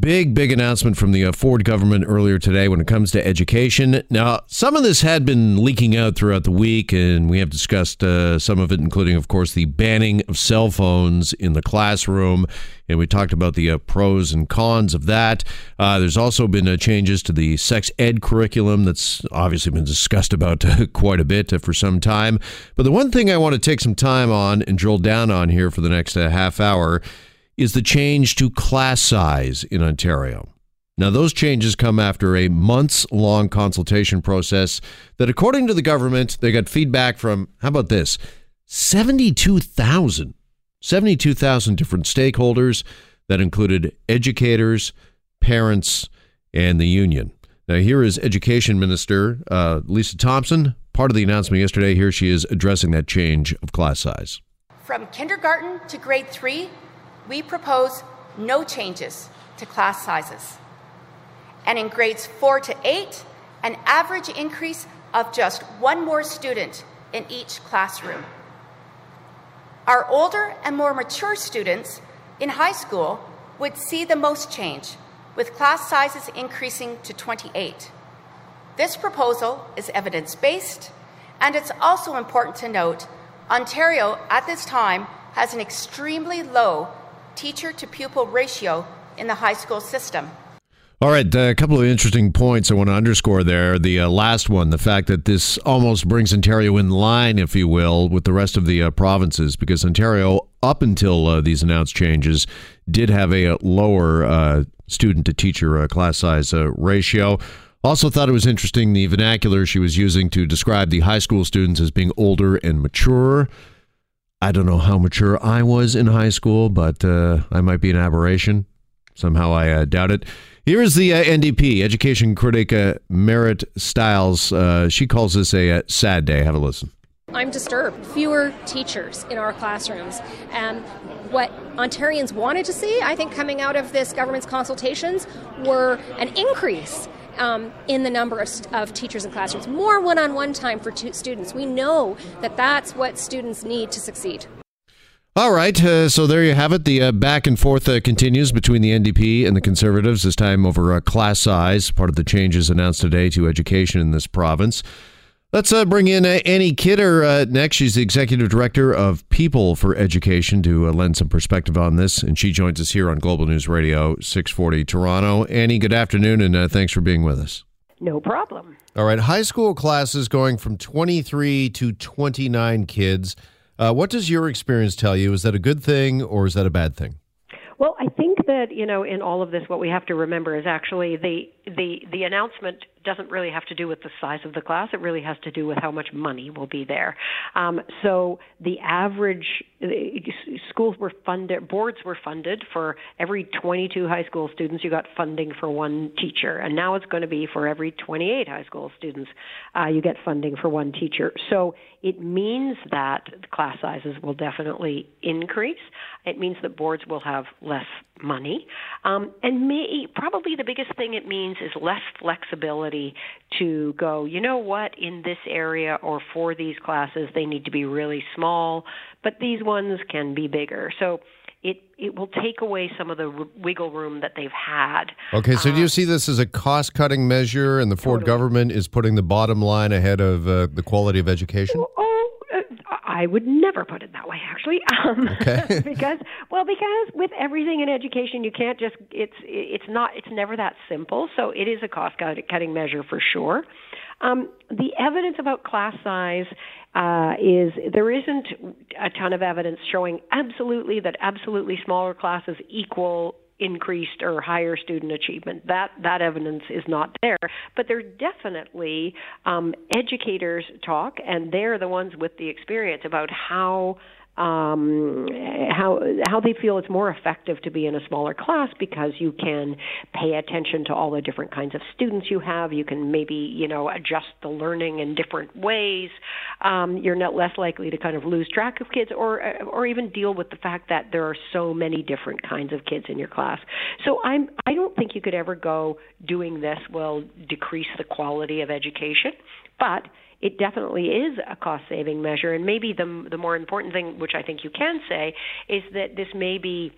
Big, big announcement from the uh, Ford government earlier today when it comes to education. Now, some of this had been leaking out throughout the week, and we have discussed uh, some of it, including, of course, the banning of cell phones in the classroom. And we talked about the uh, pros and cons of that. Uh, there's also been uh, changes to the sex ed curriculum that's obviously been discussed about uh, quite a bit for some time. But the one thing I want to take some time on and drill down on here for the next half hour is the change to class size in Ontario. Now, those changes come after a months long consultation process that, according to the government, they got feedback from, how about this, 72,000, 72,000 different stakeholders that included educators, parents, and the union. Now, here is Education Minister uh, Lisa Thompson. Part of the announcement yesterday, here she is addressing that change of class size. From kindergarten to grade three, we propose no changes to class sizes. And in grades 4 to 8, an average increase of just one more student in each classroom. Our older and more mature students in high school would see the most change, with class sizes increasing to 28. This proposal is evidence based, and it's also important to note Ontario at this time has an extremely low teacher to pupil ratio in the high school system. All right, a couple of interesting points I want to underscore there. The uh, last one, the fact that this almost brings Ontario in line, if you will, with the rest of the uh, provinces, because Ontario, up until uh, these announced changes, did have a uh, lower uh, student to teacher uh, class size ratio. Also, thought it was interesting the vernacular she was using to describe the high school students as being older and mature. I don't know how mature I was in high school, but uh, I might be an aberration. Somehow I uh, doubt it. Here is the uh, NDP education critic uh, Marit Stiles. Uh, she calls this a, a uh, sad day. Have a listen. I'm disturbed. Fewer teachers in our classrooms. And what Ontarians wanted to see, I think, coming out of this government's consultations, were an increase um, in the number of, of, teachers in classrooms, more one on one time for students. We know that that's what students need to succeed. All right, uh, so there you have it. The uh, back and forth uh, continues between the NDP and the Conservatives, this time over uh, class size, part of the changes announced today to education in this province. Let's uh, bring in uh, Annie Kidder uh, next. She's the executive director of People for Education to uh, lend some perspective on this, and she joins us here on Global News Radio 640 Toronto. Annie, good afternoon, and uh, thanks for being with us. No problem. All right, high school classes going from 23 to 29 kids. Uh, what does your experience tell you? Is that a good thing or is that a bad thing? Well, I think that you know in all of this, what we have to remember is actually the the the announcement doesn't really have to do with the size of the class. It really has to do with how much money will be there. Um, so the average schools were funded, boards were funded for every 22 high school students. You got funding for one teacher, and now it's going to be for every 28 high school students. Uh, you get funding for one teacher. So it means that class sizes will definitely increase. It means that boards will have less money, um, and may, probably the biggest thing it means is less flexibility to go, you know what, in this area or for these classes, they need to be really small, but these ones can be bigger. So it it will take away some of the r- wiggle room that they've had. Okay, so do you um, see this as a cost cutting measure, and the Ford totally. government is putting the bottom line ahead of uh, the quality of education? Oh, I would never put it that way, actually. Um, okay. because, well, because with everything in education, you can't just it's it's not it's never that simple. So it is a cost cutting measure for sure. Um, the evidence about class size uh, is there isn't a ton of evidence showing absolutely that absolutely smaller classes equal increased or higher student achievement. That that evidence is not there, but there's definitely um, educators talk, and they're the ones with the experience about how um, how how they feel it's more effective to be in a smaller class because you can pay attention to all the different kinds of students you have. You can maybe you know adjust the learning in different ways. Um, you're not less likely to kind of lose track of kids, or or even deal with the fact that there are so many different kinds of kids in your class. So I'm I don't think you could ever go doing this will decrease the quality of education, but it definitely is a cost saving measure. And maybe the the more important thing, which I think you can say, is that this may be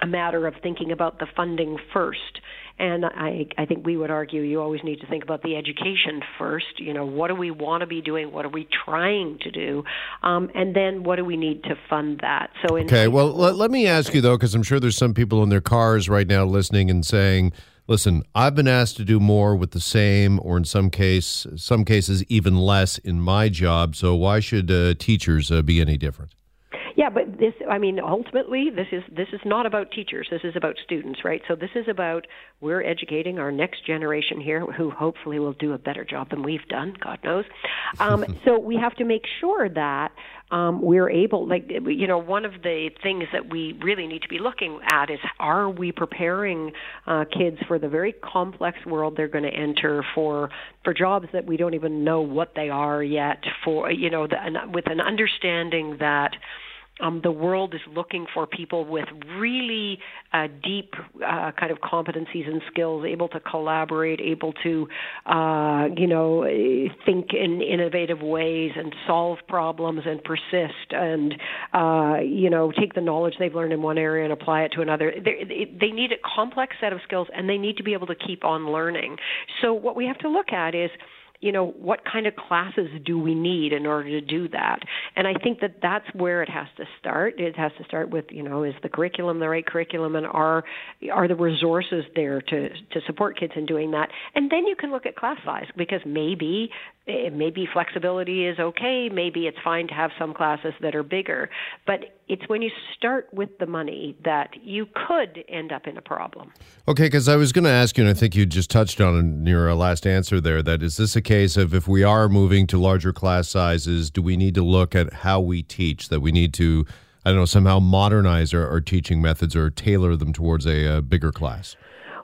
a matter of thinking about the funding first. And I, I think we would argue you always need to think about the education first. You know, what do we want to be doing? What are we trying to do? Um, and then what do we need to fund that? So, okay. Well, let, let me ask you though, because I'm sure there's some people in their cars right now listening and saying, "Listen, I've been asked to do more with the same, or in some case, some cases even less in my job. So why should uh, teachers uh, be any different?" Yeah, but this I mean ultimately this is this is not about teachers. This is about students, right? So this is about we're educating our next generation here who hopefully will do a better job than we've done, God knows. Um, so we have to make sure that um, we're able, like, you know, one of the things that we really need to be looking at is are we preparing uh, kids for the very complex world they're going to enter for for jobs that we don't even know what they are yet, for you know, the, with an understanding that um, the world is looking for people with really uh, deep uh, kind of competencies and skills, able to collaborate, able to, uh, you know, think in innovative ways and solve problems and persist and, uh, you know, take the knowledge they've learned in one area and apply it to another. They, they need a complex set of skills and they need to be able to keep on learning. So what we have to look at is you know, what kind of classes do we need in order to do that? And I think that that's where it has to start. It has to start with, you know, is the curriculum the right curriculum and are are the resources there to to support kids in doing that? And then you can look at class size because maybe eh, maybe flexibility is okay, maybe it's fine to have some classes that are bigger, but it's when you start with the money that you could end up in a problem. Okay, because I was going to ask you, and I think you just touched on in your last answer there, that is this a case of if we are moving to larger class sizes, do we need to look at how we teach? That we need to, I don't know, somehow modernize our, our teaching methods or tailor them towards a, a bigger class?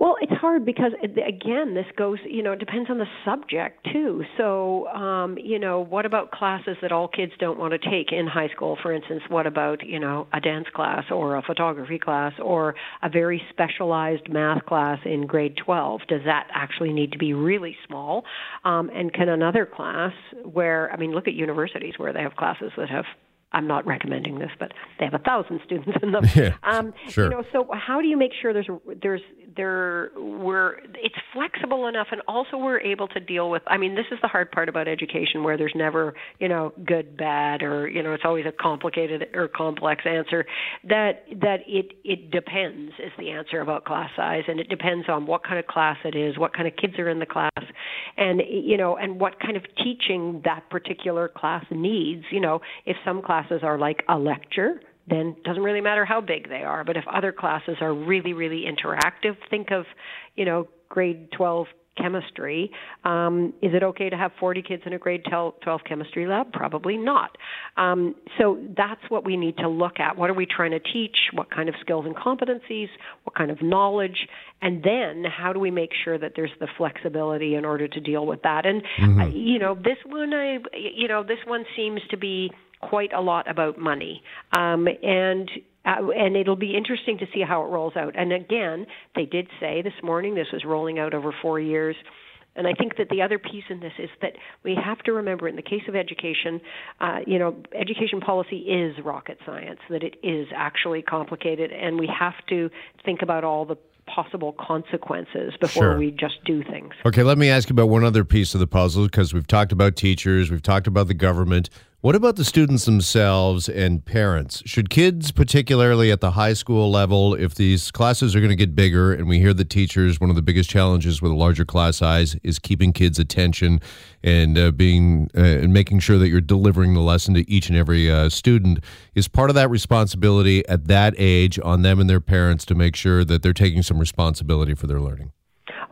Well, it's hard because again, this goes, you know, it depends on the subject too. So, um, you know, what about classes that all kids don't want to take in high school? For instance, what about, you know, a dance class or a photography class or a very specialized math class in grade 12? Does that actually need to be really small? Um, and can another class where, I mean, look at universities where they have classes that have I'm not recommending this, but they have a thousand students in them. Yeah, um, sure. You know, so how do you make sure there's there's there we're it's flexible enough, and also we're able to deal with. I mean, this is the hard part about education, where there's never you know good, bad, or you know it's always a complicated or complex answer. That that it it depends is the answer about class size, and it depends on what kind of class it is, what kind of kids are in the class, and you know, and what kind of teaching that particular class needs. You know, if some class classes are like a lecture, then it doesn't really matter how big they are. But if other classes are really, really interactive, think of, you know, grade 12 chemistry. Um, is it okay to have 40 kids in a grade 12 chemistry lab? Probably not. Um, so that's what we need to look at. What are we trying to teach? What kind of skills and competencies? What kind of knowledge? And then how do we make sure that there's the flexibility in order to deal with that? And mm-hmm. uh, you know, this one, I, you know, this one seems to be quite a lot about money. Um, and uh, and it'll be interesting to see how it rolls out. And again, they did say this morning this was rolling out over four years. And I think that the other piece in this is that we have to remember, in the case of education, uh, you know, education policy is rocket science. That it is actually complicated, and we have to think about all the possible consequences before sure. we just do things. Okay, let me ask you about one other piece of the puzzle because we've talked about teachers, we've talked about the government. What about the students themselves and parents? Should kids, particularly at the high school level, if these classes are going to get bigger, and we hear the teachers, one of the biggest challenges with a larger class size is keeping kids' attention and uh, being uh, and making sure that you're delivering the lesson to each and every uh, student, is part of that responsibility at that age on them and their parents to make sure that they're taking some responsibility for their learning.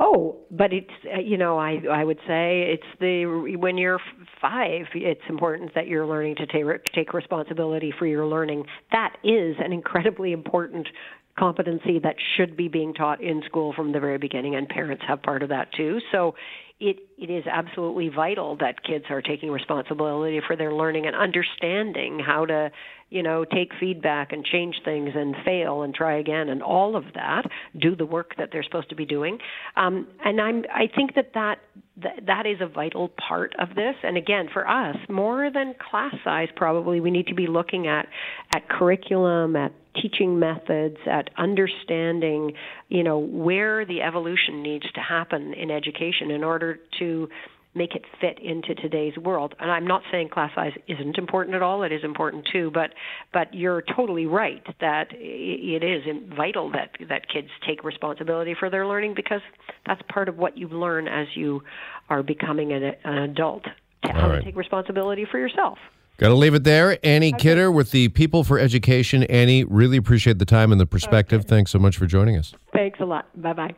Oh, but it's uh, you know I I would say it's the when you're five, it's important that you're learning to take take responsibility for your learning. That is an incredibly important competency that should be being taught in school from the very beginning, and parents have part of that too. So it it is absolutely vital that kids are taking responsibility for their learning and understanding how to you know take feedback and change things and fail and try again and all of that do the work that they're supposed to be doing. Um, and i'm i think that that that, that is a vital part of this. And again for us more than class size probably we need to be looking at at curriculum at teaching methods, at understanding, you know, where the evolution needs to happen in education in order to make it fit into today's world. And I'm not saying class size isn't important at all; it is important too. But but you're totally right that it is vital that that kids take responsibility for their learning because that's part of what you learn as you are becoming an, an adult. To right. to take responsibility for yourself. Got to leave it there. Annie okay. Kidder with the People for Education. Annie, really appreciate the time and the perspective. Okay. Thanks so much for joining us. Thanks a lot. Bye bye.